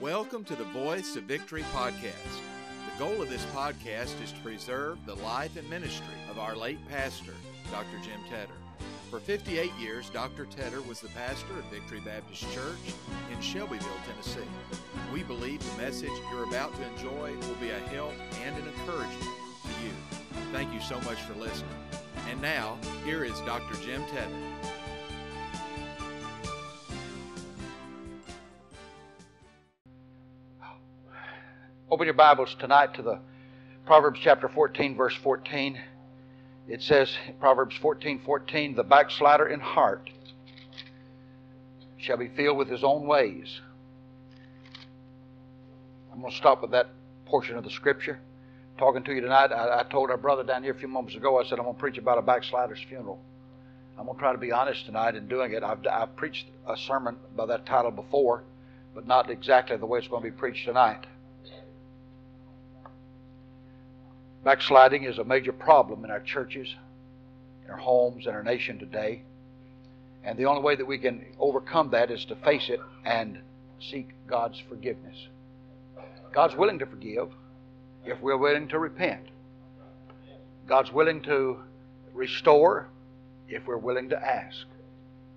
Welcome to the Voice of Victory podcast. The goal of this podcast is to preserve the life and ministry of our late pastor, Dr. Jim Tedder. For 58 years, Dr. Tedder was the pastor of Victory Baptist Church in Shelbyville, Tennessee. We believe the message you're about to enjoy will be a help and an encouragement to you. Thank you so much for listening. And now, here is Dr. Jim Tedder. Open your Bibles tonight to the Proverbs chapter 14, verse 14. It says, Proverbs 14, 14, the backslider in heart shall be filled with his own ways. I'm going to stop with that portion of the scripture. Talking to you tonight, I, I told our brother down here a few moments ago, I said, I'm going to preach about a backslider's funeral. I'm going to try to be honest tonight in doing it. I've, I've preached a sermon by that title before, but not exactly the way it's going to be preached tonight. Backsliding is a major problem in our churches, in our homes, in our nation today. And the only way that we can overcome that is to face it and seek God's forgiveness. God's willing to forgive if we're willing to repent. God's willing to restore if we're willing to ask.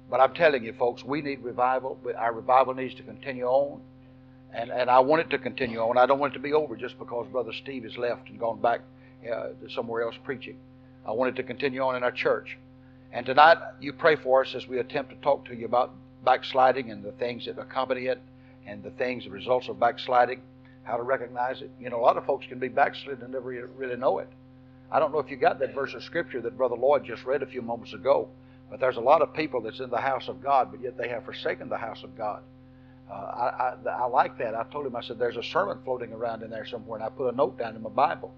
But I'm telling you, folks, we need revival. Our revival needs to continue on. And, and I want it to continue on. I don't want it to be over just because Brother Steve has left and gone back uh, somewhere else preaching. I wanted to continue on in our church. And tonight, you pray for us as we attempt to talk to you about backsliding and the things that accompany it and the things, the results of backsliding, how to recognize it. You know, a lot of folks can be backslidden and never really know it. I don't know if you got that verse of Scripture that Brother Lloyd just read a few moments ago, but there's a lot of people that's in the house of God, but yet they have forsaken the house of God. Uh, I, I, I like that. I told him, I said, there's a sermon floating around in there somewhere, and I put a note down in my Bible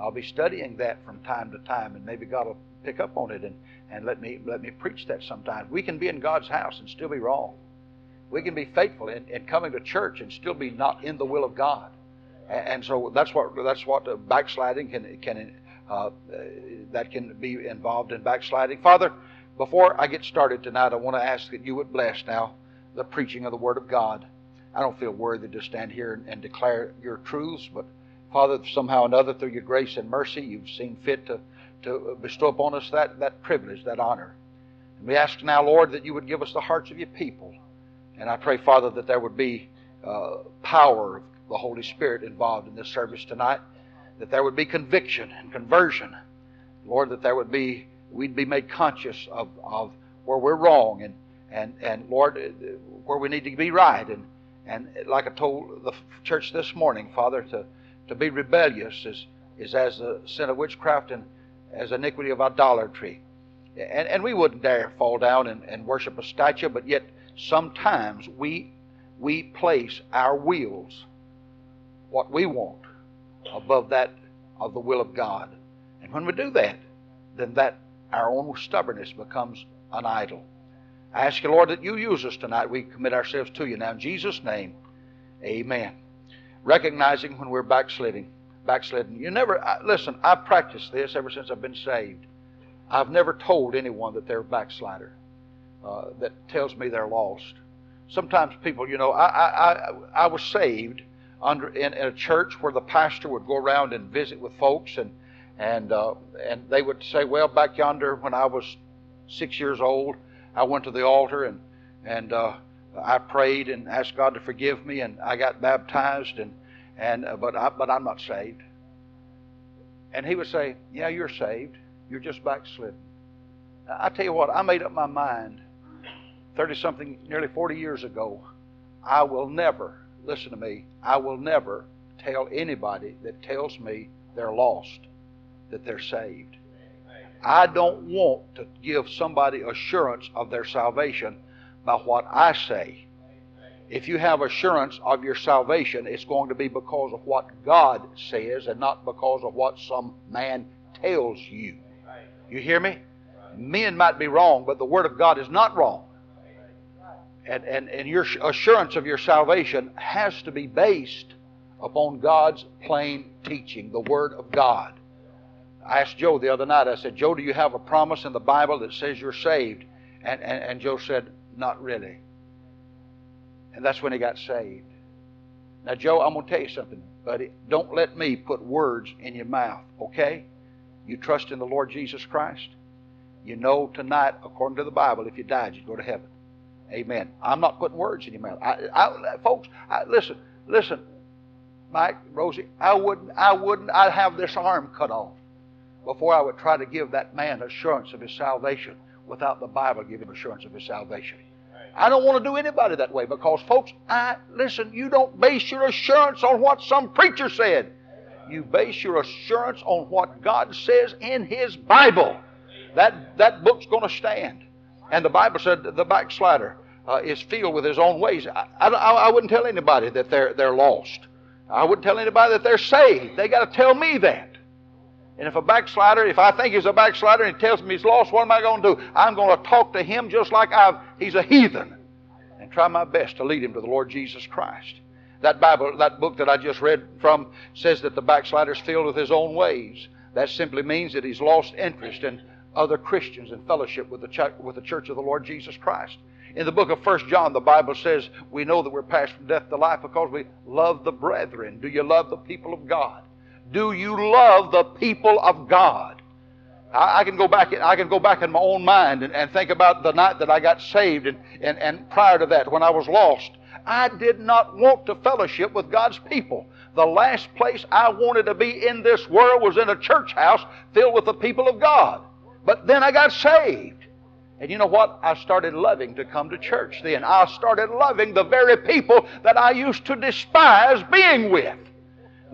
I'll be studying that from time to time, and maybe God will pick up on it and, and let me let me preach that sometime. We can be in God's house and still be wrong. We can be faithful in, in coming to church and still be not in the will of God. And, and so that's what that's what backsliding can can uh, that can be involved in backsliding. Father, before I get started tonight, I want to ask that you would bless now the preaching of the Word of God. I don't feel worthy to stand here and, and declare your truths, but Father, somehow or another, through your grace and mercy, you've seen fit to, to bestow upon us that, that privilege, that honor. And we ask now, Lord, that you would give us the hearts of your people. And I pray, Father, that there would be uh, power of the Holy Spirit involved in this service tonight, that there would be conviction and conversion. Lord, that there would be, we'd be made conscious of, of where we're wrong and, and, and Lord, where we need to be right. And, and like I told the church this morning, Father, to to be rebellious is, is as the sin of witchcraft and as iniquity of idolatry. And, and we wouldn't dare fall down and, and worship a statue, but yet sometimes we, we place our wills, what we want, above that of the will of God. And when we do that, then that our own stubbornness becomes an idol. I ask you, Lord, that you use us tonight. We commit ourselves to you now. In Jesus' name, amen recognizing when we're backsliding. Backsliding. You never I, listen. I've practiced this ever since I've been saved. I've never told anyone that they're a backslider. Uh, that tells me they're lost. Sometimes people, you know, I I, I, I was saved under in, in, a church where the pastor would go around and visit with folks and and uh, and they would say, well, back yonder when I was six years old, I went to the altar and and uh, I prayed and asked God to forgive me, and I got baptized, and and uh, but I, but I'm not saved. And he would say, "Yeah, you're saved. You're just backslidden." I tell you what, I made up my mind, thirty something, nearly forty years ago. I will never listen to me. I will never tell anybody that tells me they're lost that they're saved. I don't want to give somebody assurance of their salvation by what I say. If you have assurance of your salvation, it's going to be because of what God says and not because of what some man tells you. You hear me? Men might be wrong, but the Word of God is not wrong. And, and, and your assurance of your salvation has to be based upon God's plain teaching, the Word of God. I asked Joe the other night, I said, Joe, do you have a promise in the Bible that says you're saved? And, and, and Joe said, not really. And that's when he got saved. Now, Joe, I'm going to tell you something, buddy. Don't let me put words in your mouth, okay? You trust in the Lord Jesus Christ? You know tonight, according to the Bible, if you died, you'd go to heaven. Amen. I'm not putting words in your mouth. I, I, folks, I, listen, listen, Mike, Rosie, I wouldn't, I wouldn't, I'd have this arm cut off before I would try to give that man assurance of his salvation without the Bible giving assurance of his salvation. I don't want to do anybody that way because, folks, I listen. You don't base your assurance on what some preacher said. You base your assurance on what God says in His Bible. That that book's going to stand. And the Bible said the backslider uh, is filled with his own ways. I, I, I wouldn't tell anybody that they're they're lost. I wouldn't tell anybody that they're saved. They got to tell me that. And if a backslider, if I think he's a backslider and he tells me he's lost, what am I going to do? I'm going to talk to him just like I've, he's a heathen and try my best to lead him to the Lord Jesus Christ. That Bible, that book that I just read from says that the backslider is filled with his own ways. That simply means that he's lost interest in other Christians and fellowship with the, ch- with the church of the Lord Jesus Christ. In the book of First John, the Bible says we know that we're passed from death to life because we love the brethren. Do you love the people of God? Do you love the people of God? I, I can go back. I can go back in my own mind and, and think about the night that I got saved, and, and, and prior to that, when I was lost. I did not want to fellowship with God's people. The last place I wanted to be in this world was in a church house filled with the people of God. But then I got saved. And you know what? I started loving to come to church then. I started loving the very people that I used to despise being with.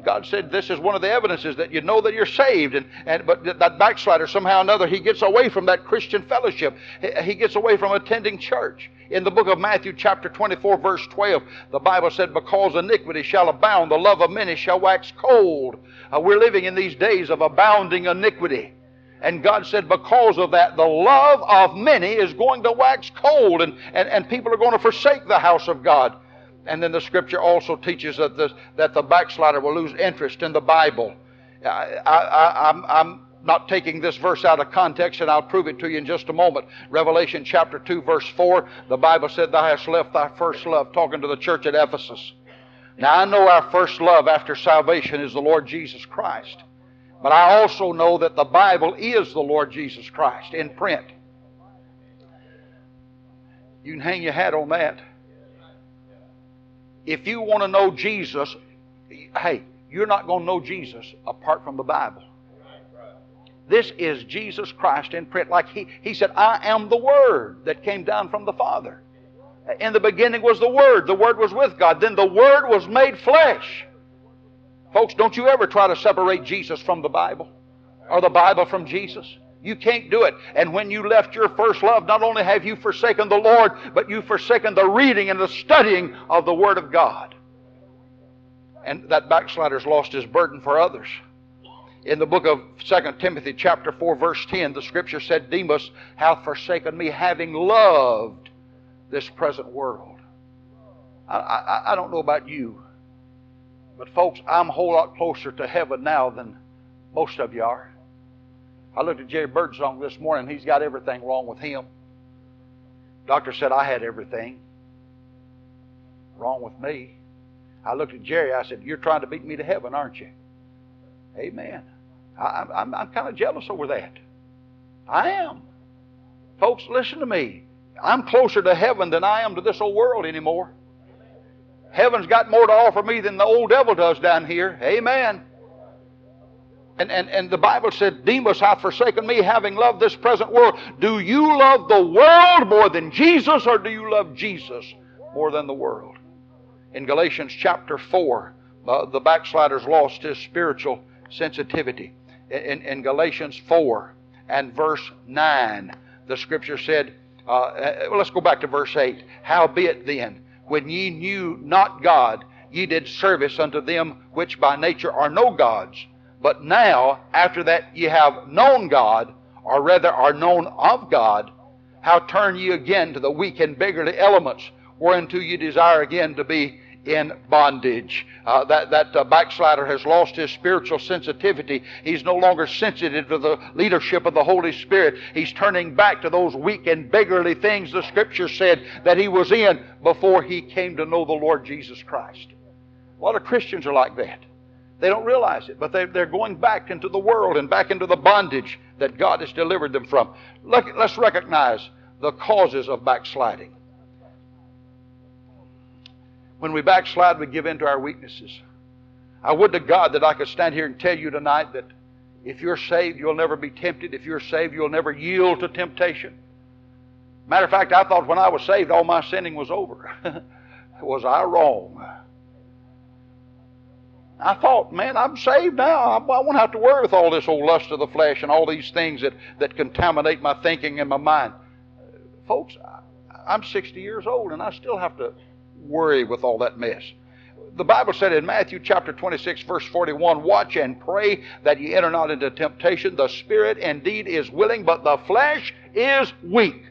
God said this is one of the evidences that you know that you're saved. And, and but that backslider somehow or another he gets away from that Christian fellowship. He gets away from attending church. In the book of Matthew, chapter 24, verse 12, the Bible said, Because iniquity shall abound, the love of many shall wax cold. Uh, we're living in these days of abounding iniquity. And God said, because of that, the love of many is going to wax cold, and, and, and people are going to forsake the house of God. And then the scripture also teaches that the, that the backslider will lose interest in the Bible. I, I, I'm, I'm not taking this verse out of context, and I'll prove it to you in just a moment. Revelation chapter 2, verse 4, the Bible said, Thou hast left thy first love, talking to the church at Ephesus. Now, I know our first love after salvation is the Lord Jesus Christ. But I also know that the Bible is the Lord Jesus Christ in print. You can hang your hat on that. If you want to know Jesus, hey, you're not going to know Jesus apart from the Bible. This is Jesus Christ in print. Like he, he said, I am the Word that came down from the Father. In the beginning was the Word. The Word was with God. Then the Word was made flesh. Folks, don't you ever try to separate Jesus from the Bible or the Bible from Jesus. You can't do it. And when you left your first love, not only have you forsaken the Lord, but you've forsaken the reading and the studying of the Word of God. And that backslider's lost his burden for others. In the book of 2 Timothy, chapter 4, verse 10, the scripture said, Demas hath forsaken me, having loved this present world. I, I, I don't know about you, but folks, I'm a whole lot closer to heaven now than most of you are. I looked at Jerry Birdsong this morning. He's got everything wrong with him. Doctor said I had everything wrong with me. I looked at Jerry. I said, "You're trying to beat me to heaven, aren't you?" Amen. I, I'm, I'm kind of jealous over that. I am. Folks, listen to me. I'm closer to heaven than I am to this old world anymore. Heaven's got more to offer me than the old devil does down here. Amen. And, and, and the Bible said, Demas hath forsaken me, having loved this present world. Do you love the world more than Jesus, or do you love Jesus more than the world? In Galatians chapter 4, uh, the backslider's lost his spiritual sensitivity. In, in Galatians 4 and verse 9, the scripture said, uh, uh, let's go back to verse 8. Howbeit then, when ye knew not God, ye did service unto them which by nature are no gods. But now, after that ye have known God, or rather are known of God, how turn ye again to the weak and beggarly elements, whereunto ye desire again to be in bondage. Uh, that that uh, backslider has lost his spiritual sensitivity. He's no longer sensitive to the leadership of the Holy Spirit. He's turning back to those weak and beggarly things the Scripture said that he was in before he came to know the Lord Jesus Christ. A lot of Christians are like that. They don't realize it, but they, they're going back into the world and back into the bondage that God has delivered them from. Look, let's recognize the causes of backsliding. When we backslide, we give in to our weaknesses. I would to God that I could stand here and tell you tonight that if you're saved, you'll never be tempted. If you're saved, you'll never yield to temptation. Matter of fact, I thought when I was saved, all my sinning was over. was I wrong? I thought, man, I'm saved now. I, won't have to worry with all this old lust of the flesh and all these things that, that contaminate my thinking and my mind. Folks, I'm 60 years old and I still have to worry with all that mess. The Bible said in Matthew chapter 26, verse 41, Watch and pray that ye enter not into temptation. The spirit indeed is willing, but the flesh is weak.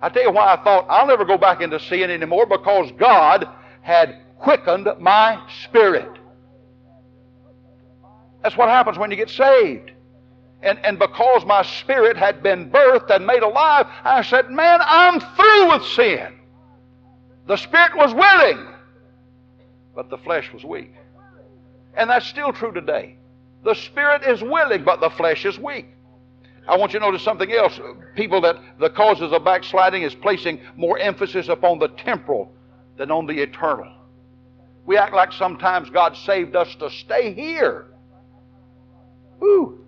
I tell you why I thought I'll never go back into sin anymore because God had quickened my spirit. That's what happens when you get saved. And, and because my spirit had been birthed and made alive, I said, Man, I'm through with sin. The spirit was willing, but the flesh was weak. And that's still true today. The spirit is willing, but the flesh is weak. I want you to notice something else. People that the causes of backsliding is placing more emphasis upon the temporal than on the eternal. We act like sometimes God saved us to stay here. Whew.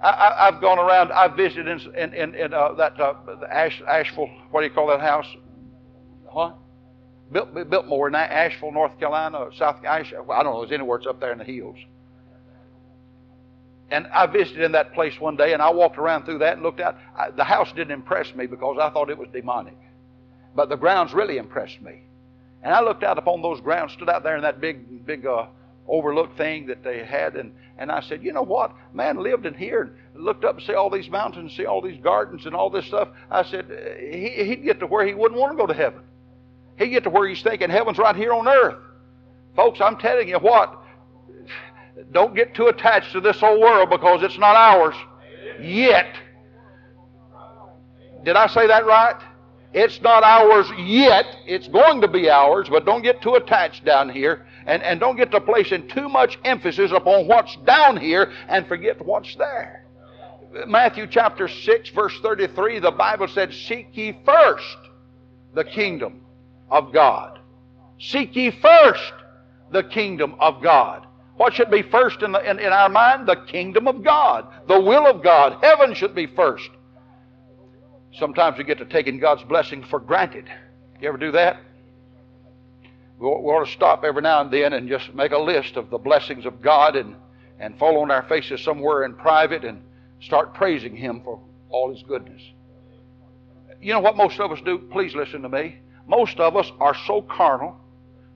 I, have gone around. I've visited in, in, in, in uh, that uh, Ash, Asheville. What do you call that house? What? Built, Biltmore in Asheville, North Carolina, South. Ash, I don't know. There's anywhere. It's up there in the hills. And I visited in that place one day, and I walked around through that and looked out. I, the house didn't impress me because I thought it was demonic, but the grounds really impressed me. And I looked out upon those grounds, stood out there in that big, big uh, overlook thing that they had, and and I said, you know what? Man lived in here and looked up and see all these mountains, see all these gardens and all this stuff. I said, uh, he, he'd get to where he wouldn't want to go to heaven. He'd get to where he's thinking heaven's right here on earth. Folks, I'm telling you what, don't get too attached to this whole world because it's not ours yet. Did I say that right? It's not ours yet. It's going to be ours, but don't get too attached down here and, and don't get to placing too much emphasis upon what's down here and forget what's there. Matthew chapter 6, verse 33, the Bible said, Seek ye first the kingdom of God. Seek ye first the kingdom of God. What should be first in, the, in, in our mind? The kingdom of God, the will of God. Heaven should be first. Sometimes we get to taking God's blessing for granted. You ever do that? We ought to stop every now and then and just make a list of the blessings of God and, and fall on our faces somewhere in private and start praising Him for all His goodness. You know what most of us do? Please listen to me. Most of us are so carnal,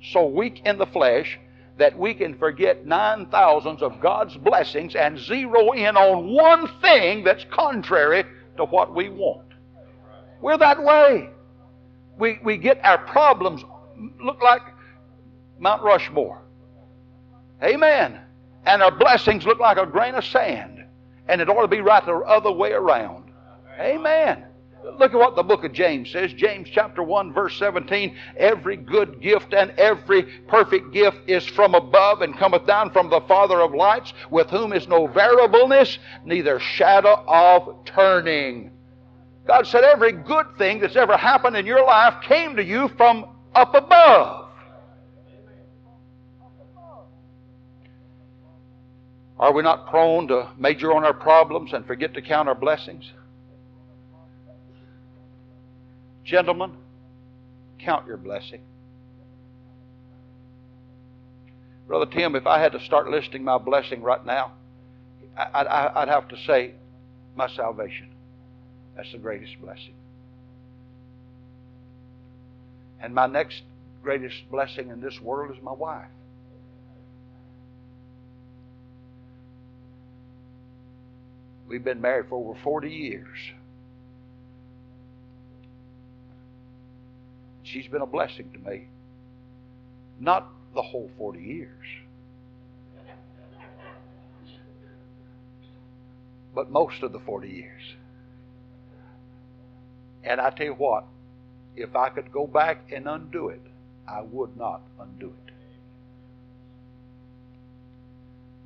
so weak in the flesh, that we can forget nine thousands of God's blessings and zero in on one thing that's contrary to what we want. We're that way. We, we get our problems look like Mount Rushmore. Amen. And our blessings look like a grain of sand. And it ought to be right the other way around. Amen. Look at what the book of James says. James chapter 1 verse 17. Every good gift and every perfect gift is from above and cometh down from the Father of lights, with whom is no variableness, neither shadow of turning. God said every good thing that's ever happened in your life came to you from up above. Are we not prone to major on our problems and forget to count our blessings? Gentlemen, count your blessing. Brother Tim, if I had to start listing my blessing right now, I'd have to say my salvation. That's the greatest blessing. And my next greatest blessing in this world is my wife. We've been married for over 40 years. She's been a blessing to me. Not the whole 40 years, but most of the 40 years. And I tell you what, if I could go back and undo it, I would not undo it.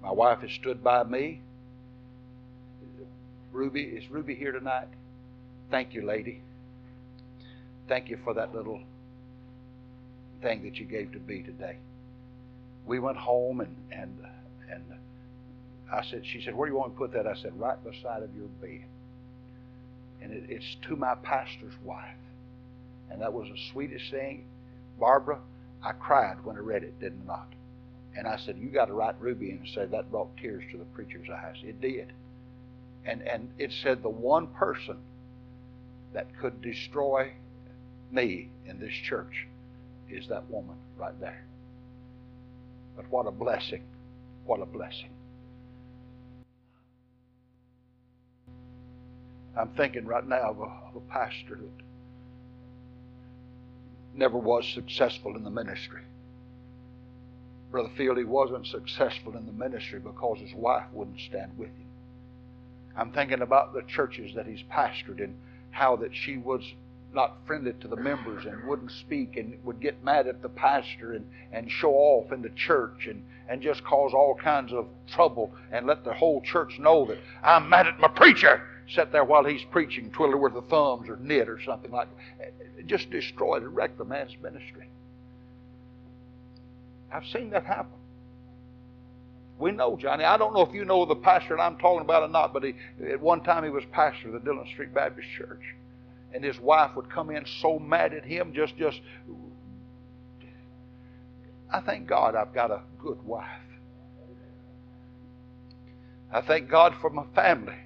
My wife has stood by me. Ruby, is Ruby here tonight? Thank you, lady. Thank you for that little thing that you gave to me today. We went home and and and I said, she said, where do you want to put that? I said, right beside of your bed. And it, it's to my pastor's wife. And that was the sweetest thing. Barbara, I cried when I read it, did not I not? And I said, You got to write Ruby and say that brought tears to the preacher's eyes. It did. And and it said the one person that could destroy me in this church is that woman right there. But what a blessing. What a blessing. I'm thinking right now of a, of a pastor that never was successful in the ministry. Brother Field, he wasn't successful in the ministry because his wife wouldn't stand with him. I'm thinking about the churches that he's pastored and how that she was not friendly to the members and wouldn't speak and would get mad at the pastor and, and show off in the church and, and just cause all kinds of trouble and let the whole church know that I'm mad at my preacher sit there while he's preaching, twiddle with the thumbs or knit or something like that. Just destroyed and wrecked the man's ministry. I've seen that happen. We know Johnny. I don't know if you know the pastor I'm talking about or not, but he, at one time he was pastor of the Dillon Street Baptist Church. And his wife would come in so mad at him, just, just. I thank God I've got a good wife. I thank God for my family.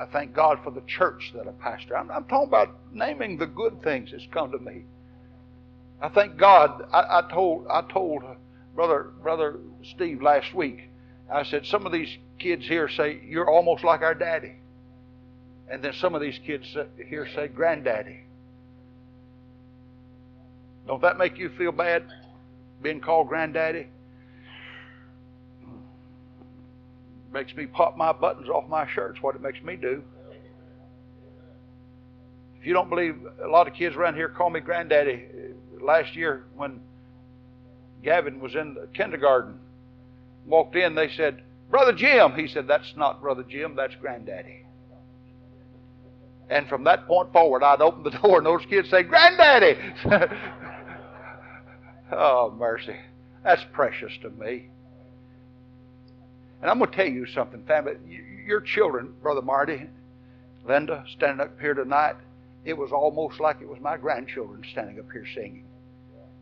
I thank God for the church that I pastor. I'm, I'm talking about naming the good things that's come to me. I thank God. I, I told I told uh, brother brother Steve last week. I said some of these kids here say you're almost like our daddy, and then some of these kids here say granddaddy. Don't that make you feel bad, being called granddaddy? makes me pop my buttons off my shirts, what it makes me do. If you don't believe, a lot of kids around here call me granddaddy. Last year, when Gavin was in kindergarten, walked in, they said, Brother Jim. He said, That's not Brother Jim, that's granddaddy. And from that point forward, I'd open the door and those kids say, Granddaddy! oh, mercy. That's precious to me. And I'm going to tell you something, family. Your children, Brother Marty, Linda, standing up here tonight, it was almost like it was my grandchildren standing up here singing.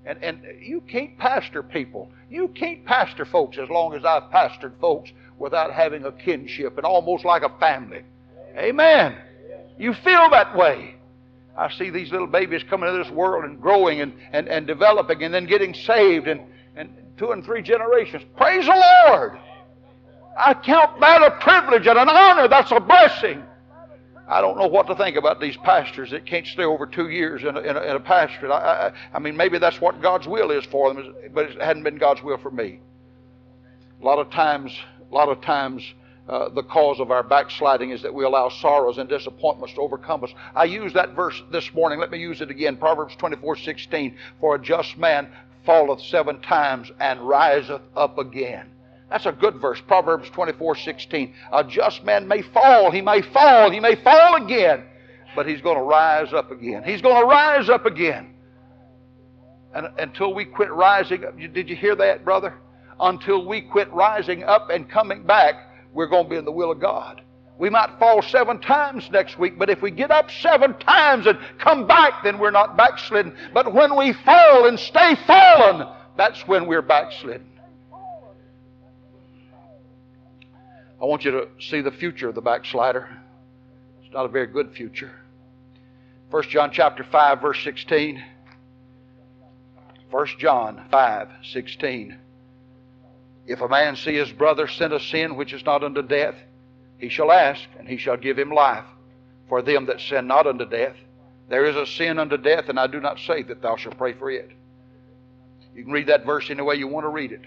And, and you can't pastor people. You can't pastor folks as long as I've pastored folks without having a kinship and almost like a family. Amen. You feel that way. I see these little babies coming into this world and growing and, and, and developing and then getting saved and, and two and three generations. Praise the Lord. I count that a privilege and an honor. That's a blessing. I don't know what to think about these pastors that can't stay over two years in a, in a, in a pastorate. I, I, I, mean, maybe that's what God's will is for them, but it hadn't been God's will for me. A lot of times, a lot of times, uh, the cause of our backsliding is that we allow sorrows and disappointments to overcome us. I used that verse this morning. Let me use it again. Proverbs 24, 16. For a just man falleth seven times and riseth up again. That's a good verse. Proverbs 24 16. A just man may fall, he may fall, he may fall again, but he's going to rise up again. He's going to rise up again. And until we quit rising up, did you hear that, brother? Until we quit rising up and coming back, we're going to be in the will of God. We might fall seven times next week, but if we get up seven times and come back, then we're not backslidden. But when we fall and stay fallen, that's when we're backslidden. I want you to see the future of the backslider. It's not a very good future. 1 John chapter 5 verse 16. 1 John 5 16. If a man see his brother sin a sin which is not unto death, he shall ask, and he shall give him life. For them that sin not unto death, there is a sin unto death, and I do not say that thou shalt pray for it. You can read that verse any way you want to read it.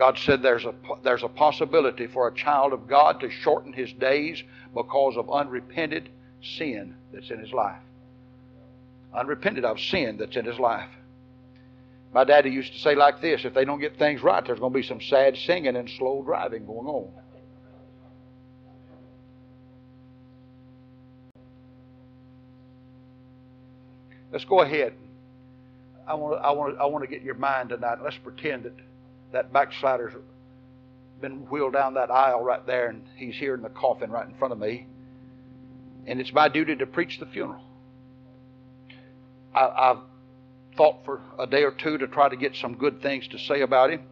God said there's a, there's a possibility for a child of God to shorten his days because of unrepented sin that's in his life. Unrepented of sin that's in his life. My daddy used to say like this if they don't get things right, there's going to be some sad singing and slow driving going on. Let's go ahead. I want to, I want to, I want to get your mind tonight. Let's pretend that that backslider's been wheeled down that aisle right there, and he's here in the coffin right in front of me. And it's my duty to preach the funeral. I, I've thought for a day or two to try to get some good things to say about him.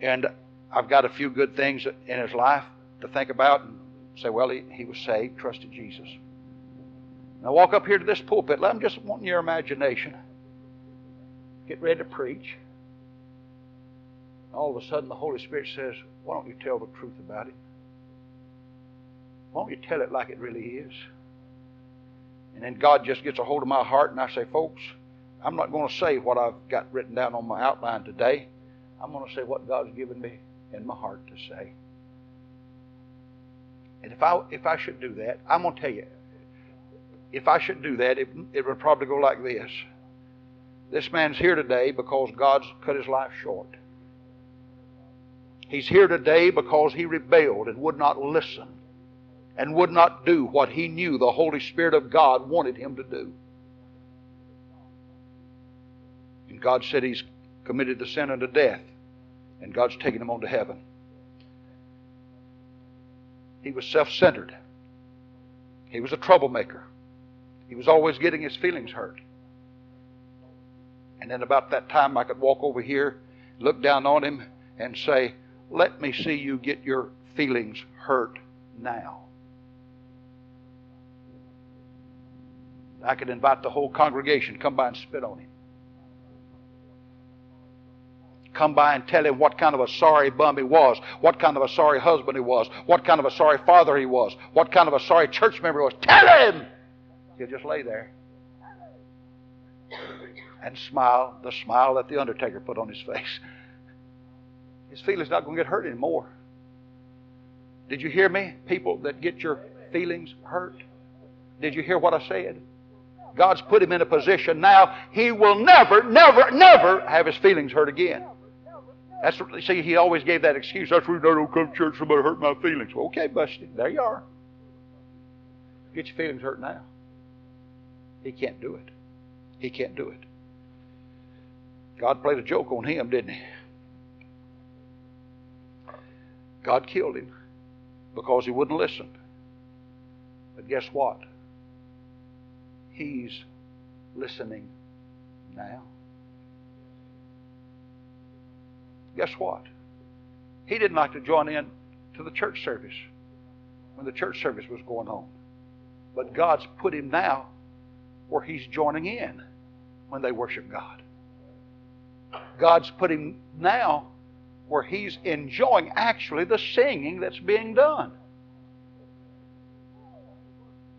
And I've got a few good things in his life to think about and say, well, he, he was saved, trusted Jesus. Now walk up here to this pulpit. Let them just want your imagination. Get ready to preach. All of a sudden, the Holy Spirit says, Why don't you tell the truth about it? Why don't you tell it like it really is? And then God just gets a hold of my heart, and I say, Folks, I'm not going to say what I've got written down on my outline today. I'm going to say what God's given me in my heart to say. And if I if I should do that, I'm going to tell you, if I should do that, it, it would probably go like this. This man's here today because God's cut his life short. He's here today because he rebelled and would not listen and would not do what he knew the Holy Spirit of God wanted him to do. And God said he's committed the sin unto death, and God's taken him on to heaven. He was self centered, he was a troublemaker. He was always getting his feelings hurt. And then about that time, I could walk over here, look down on him, and say, Let me see you get your feelings hurt now. I could invite the whole congregation, come by and spit on him. Come by and tell him what kind of a sorry bum he was, what kind of a sorry husband he was, what kind of a sorry father he was, what kind of a sorry church member he was. Tell him! He'll just lay there and smile the smile that the undertaker put on his face. His feelings not going to get hurt anymore. Did you hear me? People that get your feelings hurt. Did you hear what I said? God's put him in a position now he will never, never, never have his feelings hurt again. That's what, see, he always gave that excuse. That's reason I don't come to church. Somebody hurt my feelings. Well, okay, busted. There you are. Get your feelings hurt now. He can't do it. He can't do it. God played a joke on him, didn't he? God killed him because he wouldn't listen. But guess what? He's listening now. Guess what? He didn't like to join in to the church service when the church service was going on. But God's put him now where he's joining in when they worship God. God's put him now where he's enjoying actually the singing that's being done.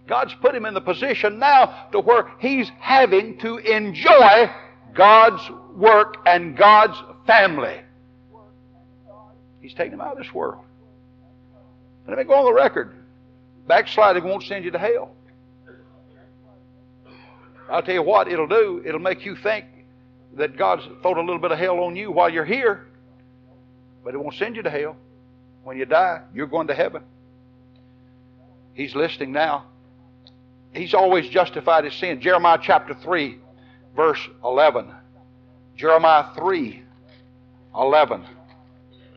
God's put him in the position now to where he's having to enjoy God's work and God's family. He's taking him out of this world. Let me go on the record. Backsliding won't send you to hell. I'll tell you what it'll do. It'll make you think that God's thrown a little bit of hell on you while you're here, but it won't send you to hell. When you die, you're going to heaven. He's listening now. He's always justified his sin. Jeremiah chapter 3, verse 11. Jeremiah 3, 11.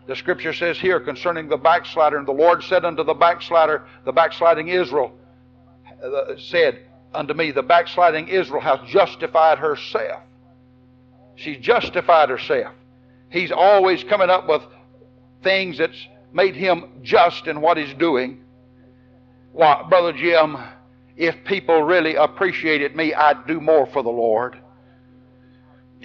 The scripture says here concerning the backslider, and the Lord said unto the backslider, the backsliding Israel, uh, said, unto me, the backsliding Israel hath justified herself. She justified herself. He's always coming up with things that's made him just in what he's doing. Why, Brother Jim, if people really appreciated me, I'd do more for the Lord.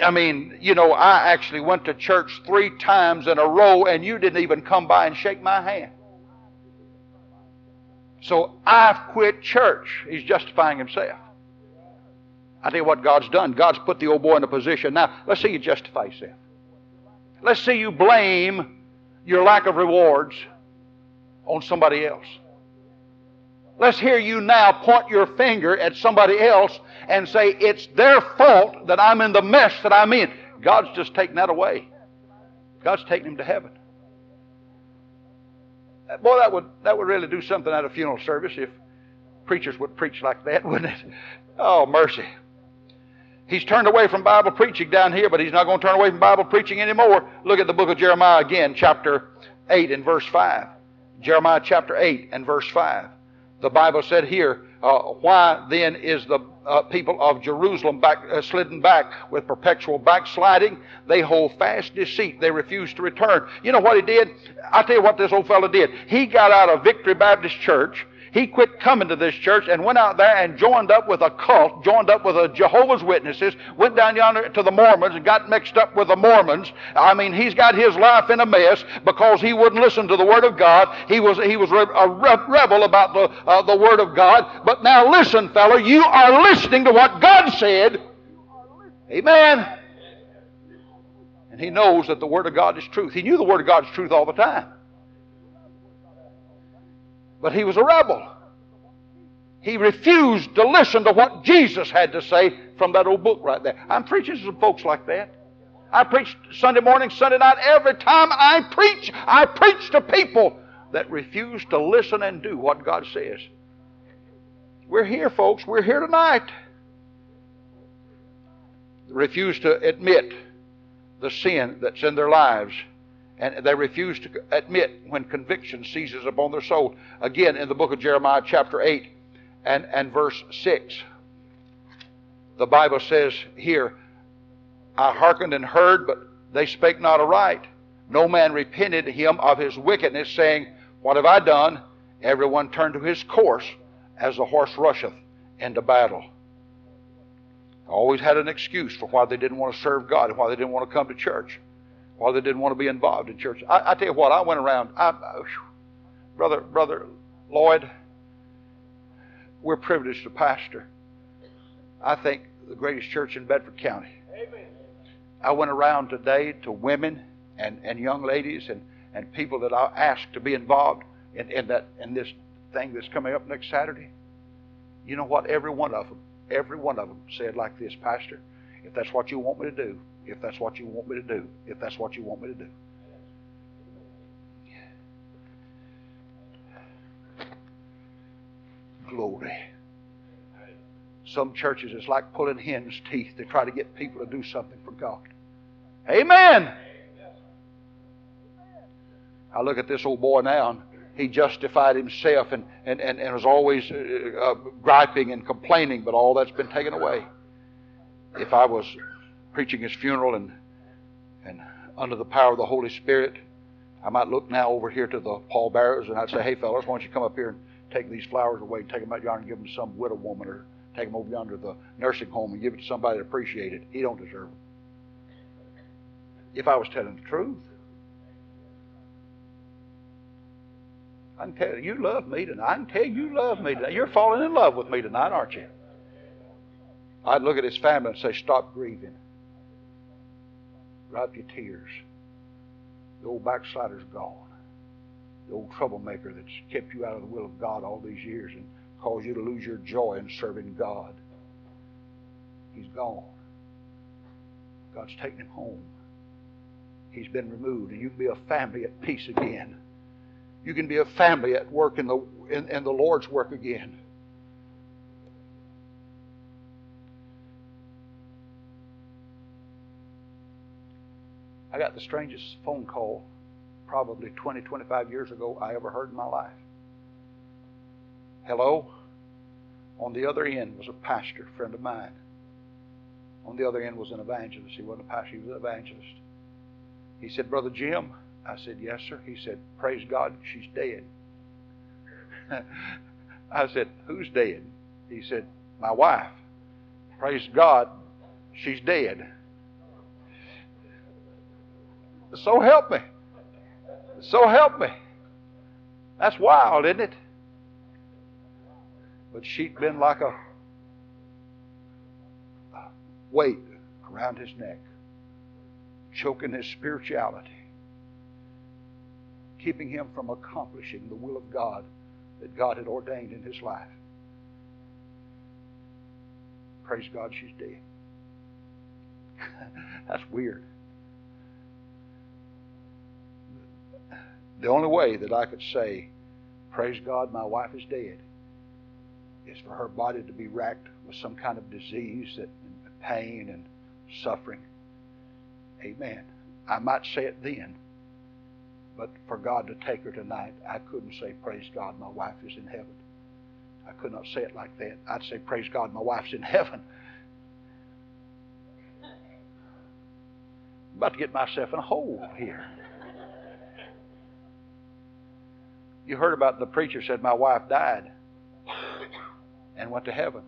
I mean, you know, I actually went to church three times in a row and you didn't even come by and shake my hand. So I've quit church. He's justifying himself. I tell you what God's done. God's put the old boy in a position. Now, let's see you justify yourself. Let's see you blame your lack of rewards on somebody else. Let's hear you now point your finger at somebody else and say, it's their fault that I'm in the mess that I'm in. God's just taking that away. God's taking him to heaven. Boy, that would, that would really do something at a funeral service if preachers would preach like that, wouldn't it? Oh, mercy. He's turned away from Bible preaching down here, but he's not going to turn away from Bible preaching anymore. Look at the book of Jeremiah again, chapter 8 and verse 5. Jeremiah chapter 8 and verse 5. The Bible said here, uh, why then is the uh, people of Jerusalem back, uh, slidden back with perpetual backsliding? They hold fast deceit. They refuse to return. You know what he did? I'll tell you what this old fellow did. He got out of Victory Baptist Church he quit coming to this church and went out there and joined up with a cult, joined up with a Jehovah's Witnesses, went down yonder to the Mormons and got mixed up with the Mormons. I mean, he's got his life in a mess because he wouldn't listen to the Word of God. He was he was a rebel about the uh, the Word of God. But now listen, fellow, you are listening to what God said. Amen. And he knows that the Word of God is truth. He knew the Word of God is truth all the time. But he was a rebel. He refused to listen to what Jesus had to say from that old book right there. I'm preaching to some folks like that. I preach Sunday morning, Sunday night. Every time I preach, I preach to people that refuse to listen and do what God says. We're here, folks. We're here tonight. Refuse to admit the sin that's in their lives and they refuse to admit when conviction seizes upon their soul. Again, in the book of Jeremiah, chapter 8 and, and verse 6, the Bible says here, I hearkened and heard, but they spake not aright. No man repented him of his wickedness, saying, What have I done? Everyone turned to his course as the horse rusheth into battle. Always had an excuse for why they didn't want to serve God and why they didn't want to come to church or they didn't want to be involved in church. I, I tell you what, I went around. I, I, brother, brother Lloyd, we're privileged to pastor. I think the greatest church in Bedford County. Amen. I went around today to women and, and young ladies and, and people that I asked to be involved in, in that in this thing that's coming up next Saturday. You know what? Every one of them, every one of them said like this, Pastor, if that's what you want me to do, if that's what you want me to do. If that's what you want me to do. Glory. Some churches, it's like pulling hen's teeth. to try to get people to do something for God. Amen. I look at this old boy now, and he justified himself and, and, and, and was always uh, uh, griping and complaining, but all that's been taken away. If I was preaching his funeral and and under the power of the Holy Spirit, I might look now over here to the pallbearers and I'd say, hey, fellas, why don't you come up here and take these flowers away, and take them out yonder and give them to some widow woman or take them over yonder to the nursing home and give it to somebody that appreciates it. He don't deserve them. If I was telling the truth. I can tell you, you love me tonight. I can tell you love me tonight. You're falling in love with me tonight, aren't you? I'd look at his family and say, stop grieving. Wipe your tears. The old backslider's gone. The old troublemaker that's kept you out of the will of God all these years and caused you to lose your joy in serving God. He's gone. God's taken him home. He's been removed, and you can be a family at peace again. You can be a family at work in the in, in the Lord's work again. I got the strangest phone call probably 20, 25 years ago I ever heard in my life. Hello? On the other end was a pastor, friend of mine. On the other end was an evangelist. He wasn't a pastor, he was an evangelist. He said, Brother Jim. I said, Yes, sir. He said, Praise God, she's dead. I said, Who's dead? He said, My wife. Praise God, she's dead. So help me. So help me. That's wild, isn't it? But she'd been like a weight around his neck, choking his spirituality, keeping him from accomplishing the will of God that God had ordained in his life. Praise God, she's dead. That's weird. The only way that I could say, Praise God, my wife is dead, is for her body to be racked with some kind of disease that and pain and suffering. Amen. I might say it then, but for God to take her tonight, I couldn't say, Praise God, my wife is in heaven. I could not say it like that. I'd say, Praise God, my wife's in heaven. I'm about to get myself in a hole here. You heard about the preacher said, My wife died and went to heaven.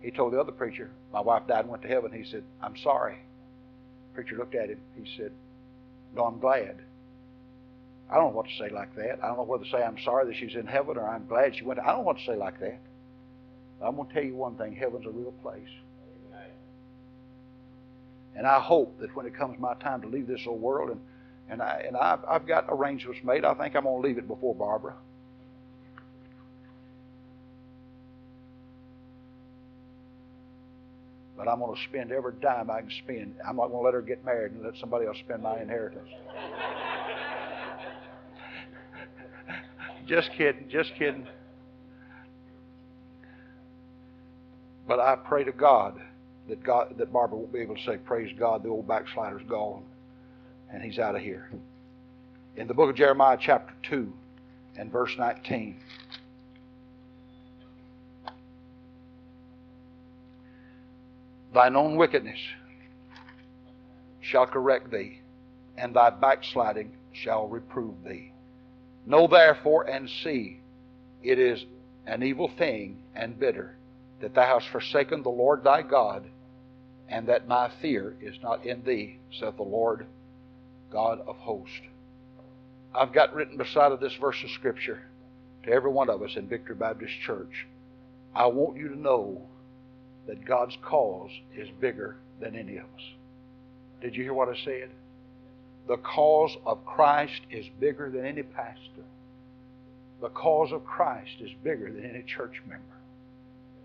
He told the other preacher, My wife died and went to heaven. He said, I'm sorry. The preacher looked at him. He said, No, I'm glad. I don't know what to say like that. I don't know whether to say I'm sorry that she's in heaven or I'm glad she went. I don't want to say like that. I'm going to tell you one thing heaven's a real place. And I hope that when it comes my time to leave this old world and and I and I've, I've got arrangements made. I think I'm going to leave it before Barbara. But I'm going to spend every dime I can spend. I'm not going to let her get married and let somebody else spend my inheritance. just kidding, just kidding. But I pray to God that God that Barbara won't be able to say, Praise God, the old backslider's gone and he's out of here. In the book of Jeremiah, chapter 2, and verse 19. Thine own wickedness shall correct thee, and thy backsliding shall reprove thee. Know therefore and see, it is an evil thing and bitter that thou hast forsaken the Lord thy God, and that my fear is not in thee, saith the Lord God of hosts. I've got written beside of this verse of Scripture to every one of us in Victory Baptist Church. I want you to know that God's cause is bigger than any of us. Did you hear what I said? The cause of Christ is bigger than any pastor. The cause of Christ is bigger than any church member.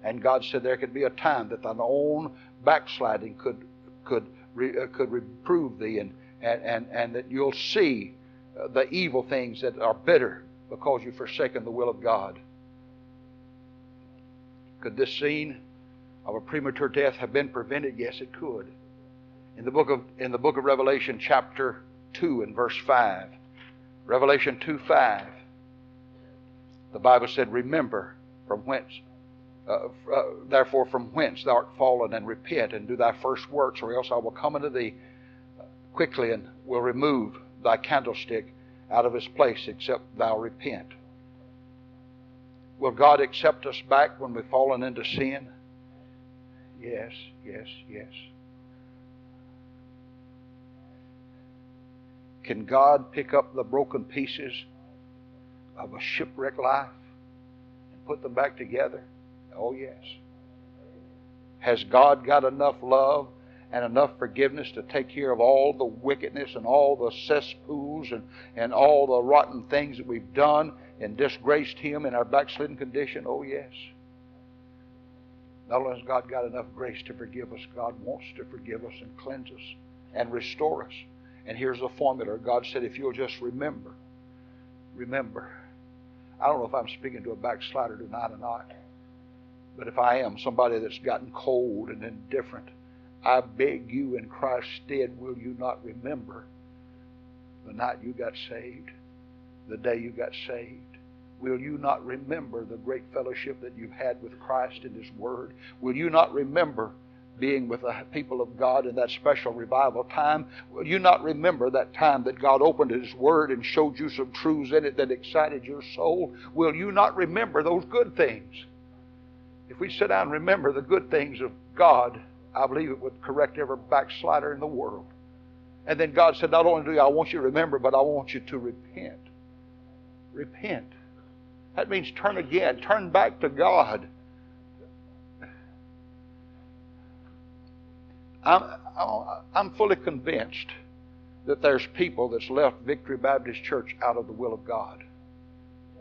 And God said there could be a time that thine own backsliding could could uh, could reprove thee and and, and, and that you'll see uh, the evil things that are bitter because you've forsaken the will of God. Could this scene of a premature death have been prevented? Yes, it could. In the book of in the book of Revelation, chapter two and verse five, Revelation two five, the Bible said, "Remember from whence." Uh, uh, therefore, from whence thou art fallen, and repent and do thy first works, or else I will come unto thee quickly and will remove thy candlestick out of his place except thou repent. Will God accept us back when we've fallen into sin? Yes, yes, yes. Can God pick up the broken pieces of a shipwrecked life and put them back together? Oh, yes. Has God got enough love and enough forgiveness to take care of all the wickedness and all the cesspools and, and all the rotten things that we've done and disgraced Him in our backslidden condition? Oh, yes. Not only has God got enough grace to forgive us, God wants to forgive us and cleanse us and restore us. And here's the formula God said, if you'll just remember, remember. I don't know if I'm speaking to a backslider tonight or not, but if I am, somebody that's gotten cold and indifferent, I beg you in Christ's stead, will you not remember the night you got saved, the day you got saved? Will you not remember the great fellowship that you've had with Christ and His Word? Will you not remember being with the people of God in that special revival time? Will you not remember that time that God opened His Word and showed you some truths in it that excited your soul? Will you not remember those good things? If we sit down and remember the good things of God, I believe it would correct every backslider in the world. And then God said, Not only do I want you to remember, but I want you to repent. Repent. That means turn again, turn back to God. I'm, I'm fully convinced that there's people that's left Victory Baptist Church out of the will of God.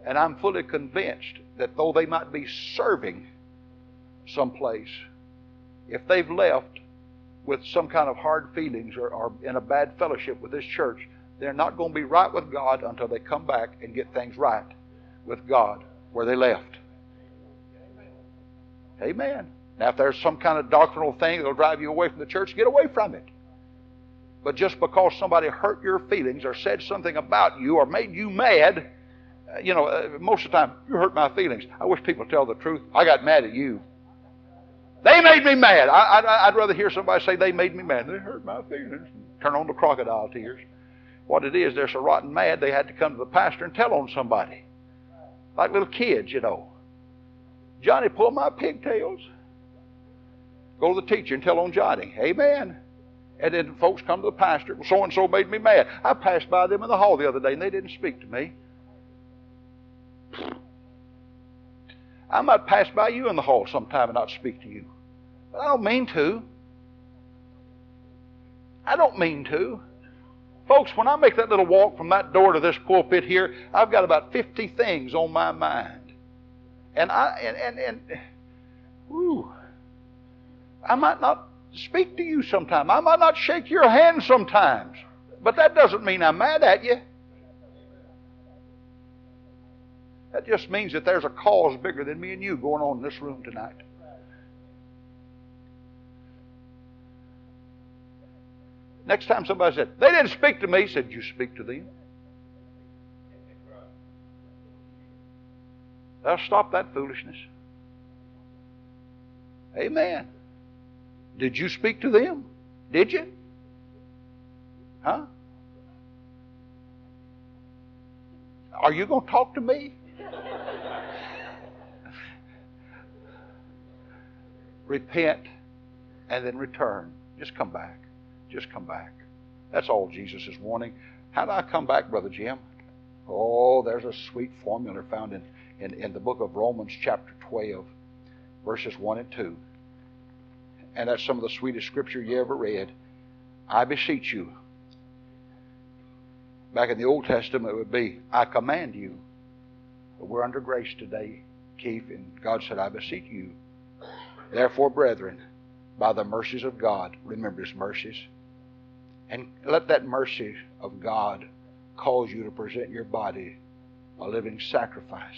And I'm fully convinced that though they might be serving someplace, if they've left with some kind of hard feelings or, in a bad fellowship with this church, they're not going to be right with God until they come back and get things right with God where they left. Amen. Now, if there's some kind of doctrinal thing that'll drive you away from the church, get away from it. But just because somebody hurt your feelings or said something about you or made you mad, uh, you know, uh, most of the time, you hurt my feelings. I wish people tell the truth. I got mad at you. They made me mad. I, would rather hear somebody say they made me mad. They hurt my feelings. Turn on the crocodile tears. What it is, they're so rotten mad they had to come to the pastor and tell on somebody. Like little kids, you know. Johnny, pull my pigtails. Go to the teacher and tell on Johnny. Amen. And then folks come to the pastor. So and so made me mad. I passed by them in the hall the other day and they didn't speak to me. I might pass by you in the hall sometime and not speak to you. But I don't mean to. I don't mean to. Folks, when I make that little walk from that door to this pulpit here, I've got about 50 things on my mind. And I and and, and whew, I might not speak to you sometime. I might not shake your hand sometimes. But that doesn't mean I'm mad at you. That just means that there's a cause bigger than me and you going on in this room tonight. Next time somebody said, they didn't speak to me, he said, you speak to them. Now stop that foolishness. Amen. Did you speak to them? Did you? Huh? Are you going to talk to me? Repent and then return. Just come back. Just come back. That's all Jesus is wanting. How do I come back, Brother Jim? Oh, there's a sweet formula found in, in, in the book of Romans, chapter 12, verses 1 and 2 and that's some of the sweetest scripture you ever read. I beseech you. Back in the Old Testament, it would be, I command you. But we're under grace today, Keith, and God said, I beseech you. Therefore, brethren, by the mercies of God, remember His mercies, and let that mercy of God cause you to present your body a living sacrifice,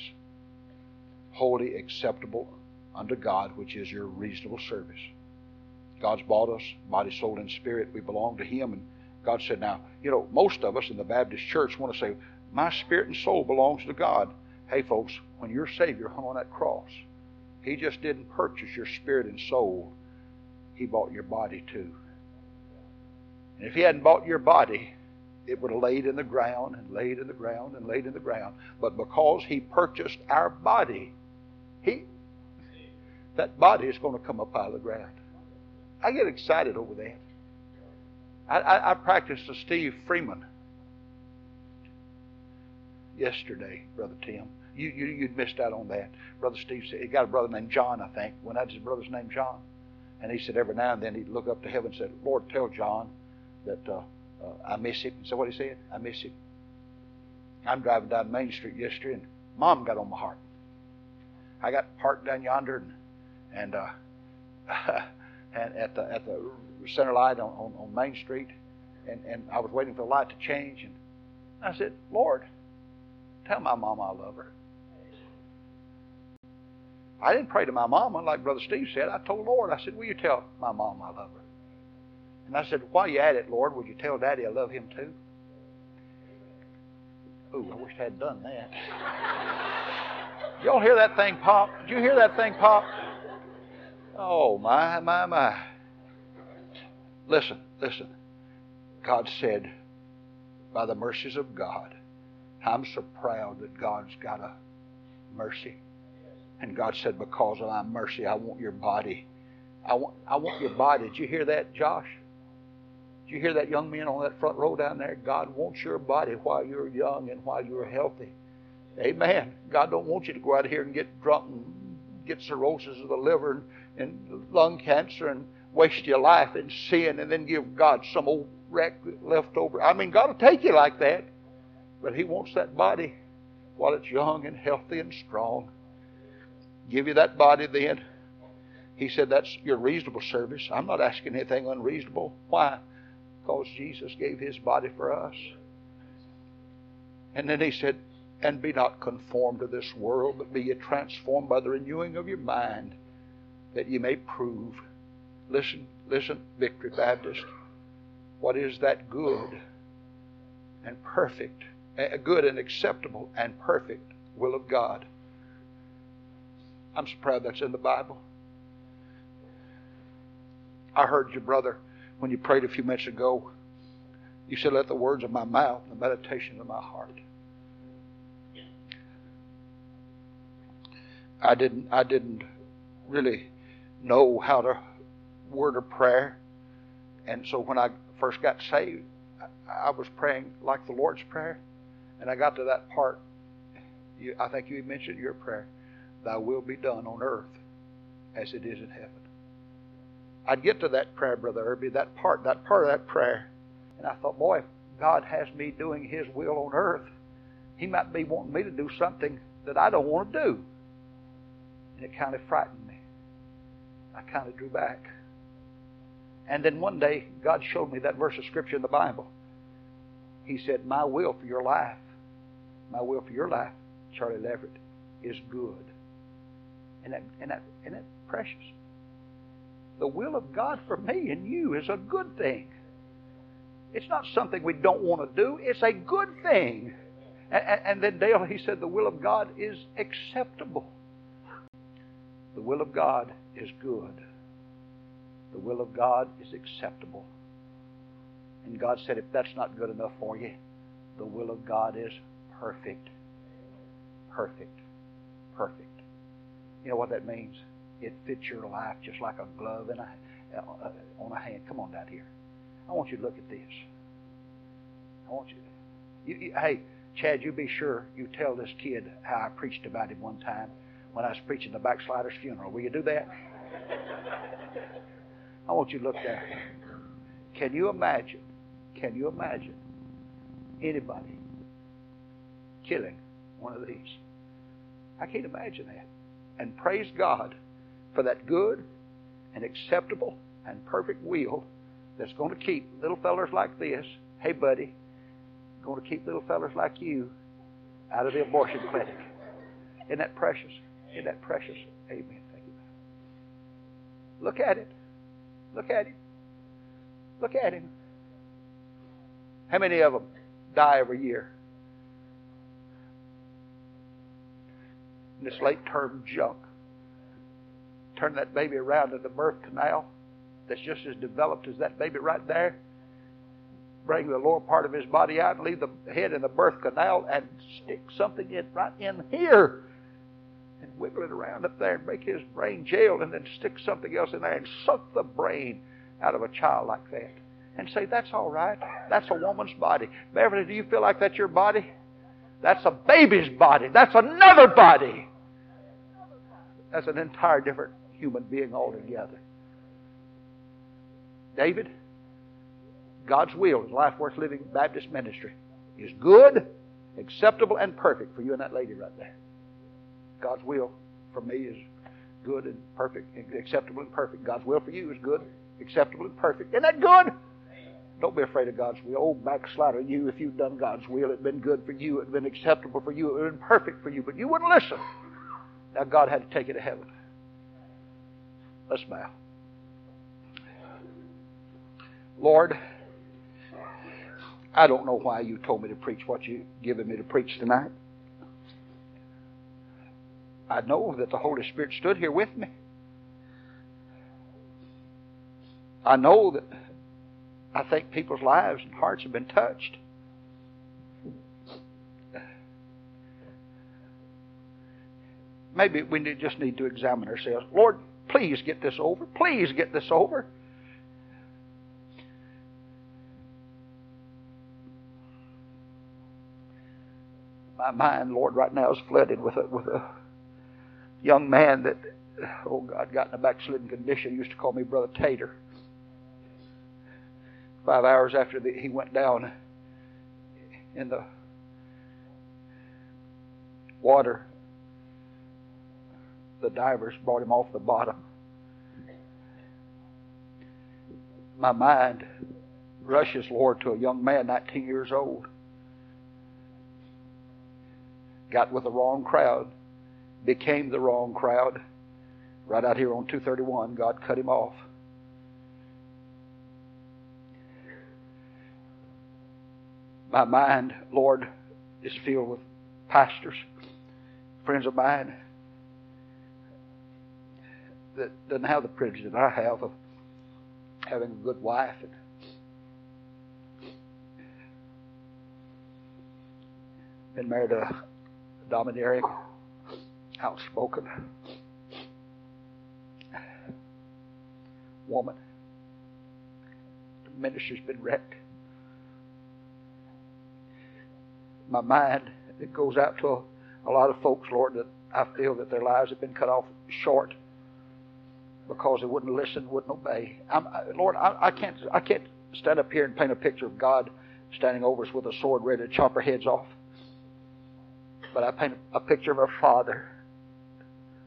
holy, acceptable unto God, which is your reasonable service. God's bought us, body, soul, and spirit. We belong to Him. And God said, now, you know, most of us in the Baptist church want to say, my spirit and soul belongs to God. Hey, folks, when your Savior hung on that cross, He just didn't purchase your spirit and soul, He bought your body too. And if He hadn't bought your body, it would have laid in the ground and laid in the ground and laid in the ground. But because He purchased our body, He that body is going to come up out of the ground. I get excited over that. I, I, I practiced with Steve Freeman yesterday, Brother Tim. You, you, you'd missed out on that. Brother Steve said, he got a brother named John, I think. When that's his brother's name, John. And he said every now and then he'd look up to heaven and said, Lord, tell John that uh, uh, I miss him. So what he said? I miss him. I'm driving down Main Street yesterday and Mom got on my heart. I got parked down yonder and, and uh, and at the at the center light on, on, on Main Street, and, and I was waiting for the light to change, and I said, Lord, tell my mama I love her. I didn't pray to my mama like Brother Steve said. I told Lord, I said, Will you tell my mom I love her? And I said, While you at it, Lord, would you tell Daddy I love him too? Ooh, I wish I had done that. Y'all hear that thing pop? Did you hear that thing pop? Oh, my, my, my. Listen, listen. God said, by the mercies of God, I'm so proud that God's got a mercy. And God said, because of my mercy, I want your body. I want, I want your body. Did you hear that, Josh? Did you hear that young man on that front row down there? God wants your body while you're young and while you're healthy. Amen. God don't want you to go out here and get drunk and get cirrhosis of the liver and and lung cancer and waste your life in sin and then give God some old wreck left over. I mean, God will take you like that, but He wants that body while it's young and healthy and strong. Give you that body then. He said, That's your reasonable service. I'm not asking anything unreasonable. Why? Because Jesus gave his body for us. And then he said, And be not conformed to this world, but be ye transformed by the renewing of your mind, that ye may prove. Listen, listen, Victory Baptist. What is that good and perfect, good and acceptable and perfect will of God? I'm so proud that's in the Bible. I heard your brother when you prayed a few minutes ago. You said, Let the words of my mouth and the meditation of my heart. I didn't I didn't really know how to word a prayer. And so when I first got saved, I was praying like the Lord's Prayer. And I got to that part. You, I think you mentioned your prayer. Thy will be done on earth as it is in heaven. I'd get to that prayer, Brother Irby, that part, that part of that prayer. And I thought, boy, if God has me doing His will on earth, He might be wanting me to do something that I don't want to do. And it kind of frightened me. I kind of drew back. And then one day, God showed me that verse of Scripture in the Bible. He said, My will for your life, my will for your life, Charlie Leverett, is good. And that, and that, and that precious. The will of God for me and you is a good thing. It's not something we don't want to do. It's a good thing. And, and then Dale, he said, the will of God is acceptable. The will of God is good. The will of God is acceptable. And God said, if that's not good enough for you, the will of God is perfect. Perfect. Perfect. You know what that means? It fits your life just like a glove in a, uh, on a hand. Come on down here. I want you to look at this. I want you to. You, you, hey, Chad, you be sure you tell this kid how I preached about him one time when I was preaching the backslider's funeral. Will you do that? I want you to look there. Can you imagine? Can you imagine anybody killing one of these? I can't imagine that. And praise God for that good and acceptable and perfect will that's going to keep little fellers like this, hey buddy, going to keep little fellers like you out of the abortion clinic. Isn't that precious? Isn't that precious? Amen. Thank you. Look at it. Look at him. Look at him. How many of them die every year? This late term junk turn that baby around in the birth canal that's just as developed as that baby right there. Bring the lower part of his body out and leave the head in the birth canal and stick something in right in here and wiggle it around up there and make his brain jail and then stick something else in there and suck the brain out of a child like that. And say, that's all right. That's a woman's body. Beverly, do you feel like that's your body? That's a baby's body. That's another body. That's an entire different human being altogether. David, God's will is life worth living Baptist ministry is good, acceptable, and perfect for you and that lady right there. God's will for me is good and perfect, acceptable and perfect. God's will for you is good, acceptable, and perfect. Isn't that good? Don't be afraid of God's will. Oh, backslider, you, if you'd done God's will, it'd been good for you, it'd been acceptable for you, it'd been perfect for you, but you wouldn't listen. Now God had to take you to heaven. Let's bow. Lord, I don't know why you told me to preach what you've given me to preach tonight. I know that the Holy Spirit stood here with me. I know that I think people's lives and hearts have been touched. Maybe we just need to examine ourselves. Lord, Please get this over. Please get this over. My mind, Lord, right now is flooded with a, with a young man that, oh God, got in a backslidden condition. He used to call me Brother Tater. Five hours after the, he went down in the water, the divers brought him off the bottom. My mind rushes, Lord, to a young man, 19 years old. Got with the wrong crowd, became the wrong crowd. Right out here on 231, God cut him off. My mind, Lord, is filled with pastors, friends of mine that doesn't have the privilege that I have of having a good wife and been married to a domineering, outspoken woman. The ministry's been wrecked. My mind it goes out to a, a lot of folks, Lord, that I feel that their lives have been cut off short because they wouldn't listen, wouldn't obey. I'm, Lord, I, I can't, I can't stand up here and paint a picture of God standing over us with a sword ready to chop our heads off. But I paint a picture of a father,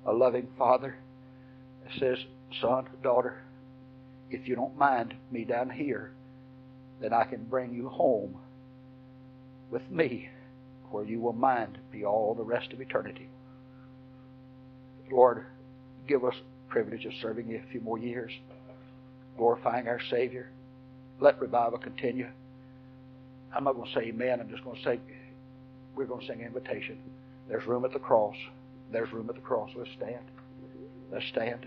a loving father, that says, "Son, daughter, if you don't mind me down here, then I can bring you home with me, where you will mind be all the rest of eternity." Lord, give us privilege of serving you a few more years, glorifying our Savior. Let revival continue. I'm not going to say amen. I'm just going to say we're going to sing invitation. There's room at the cross. There's room at the cross. Let's stand. Let's stand.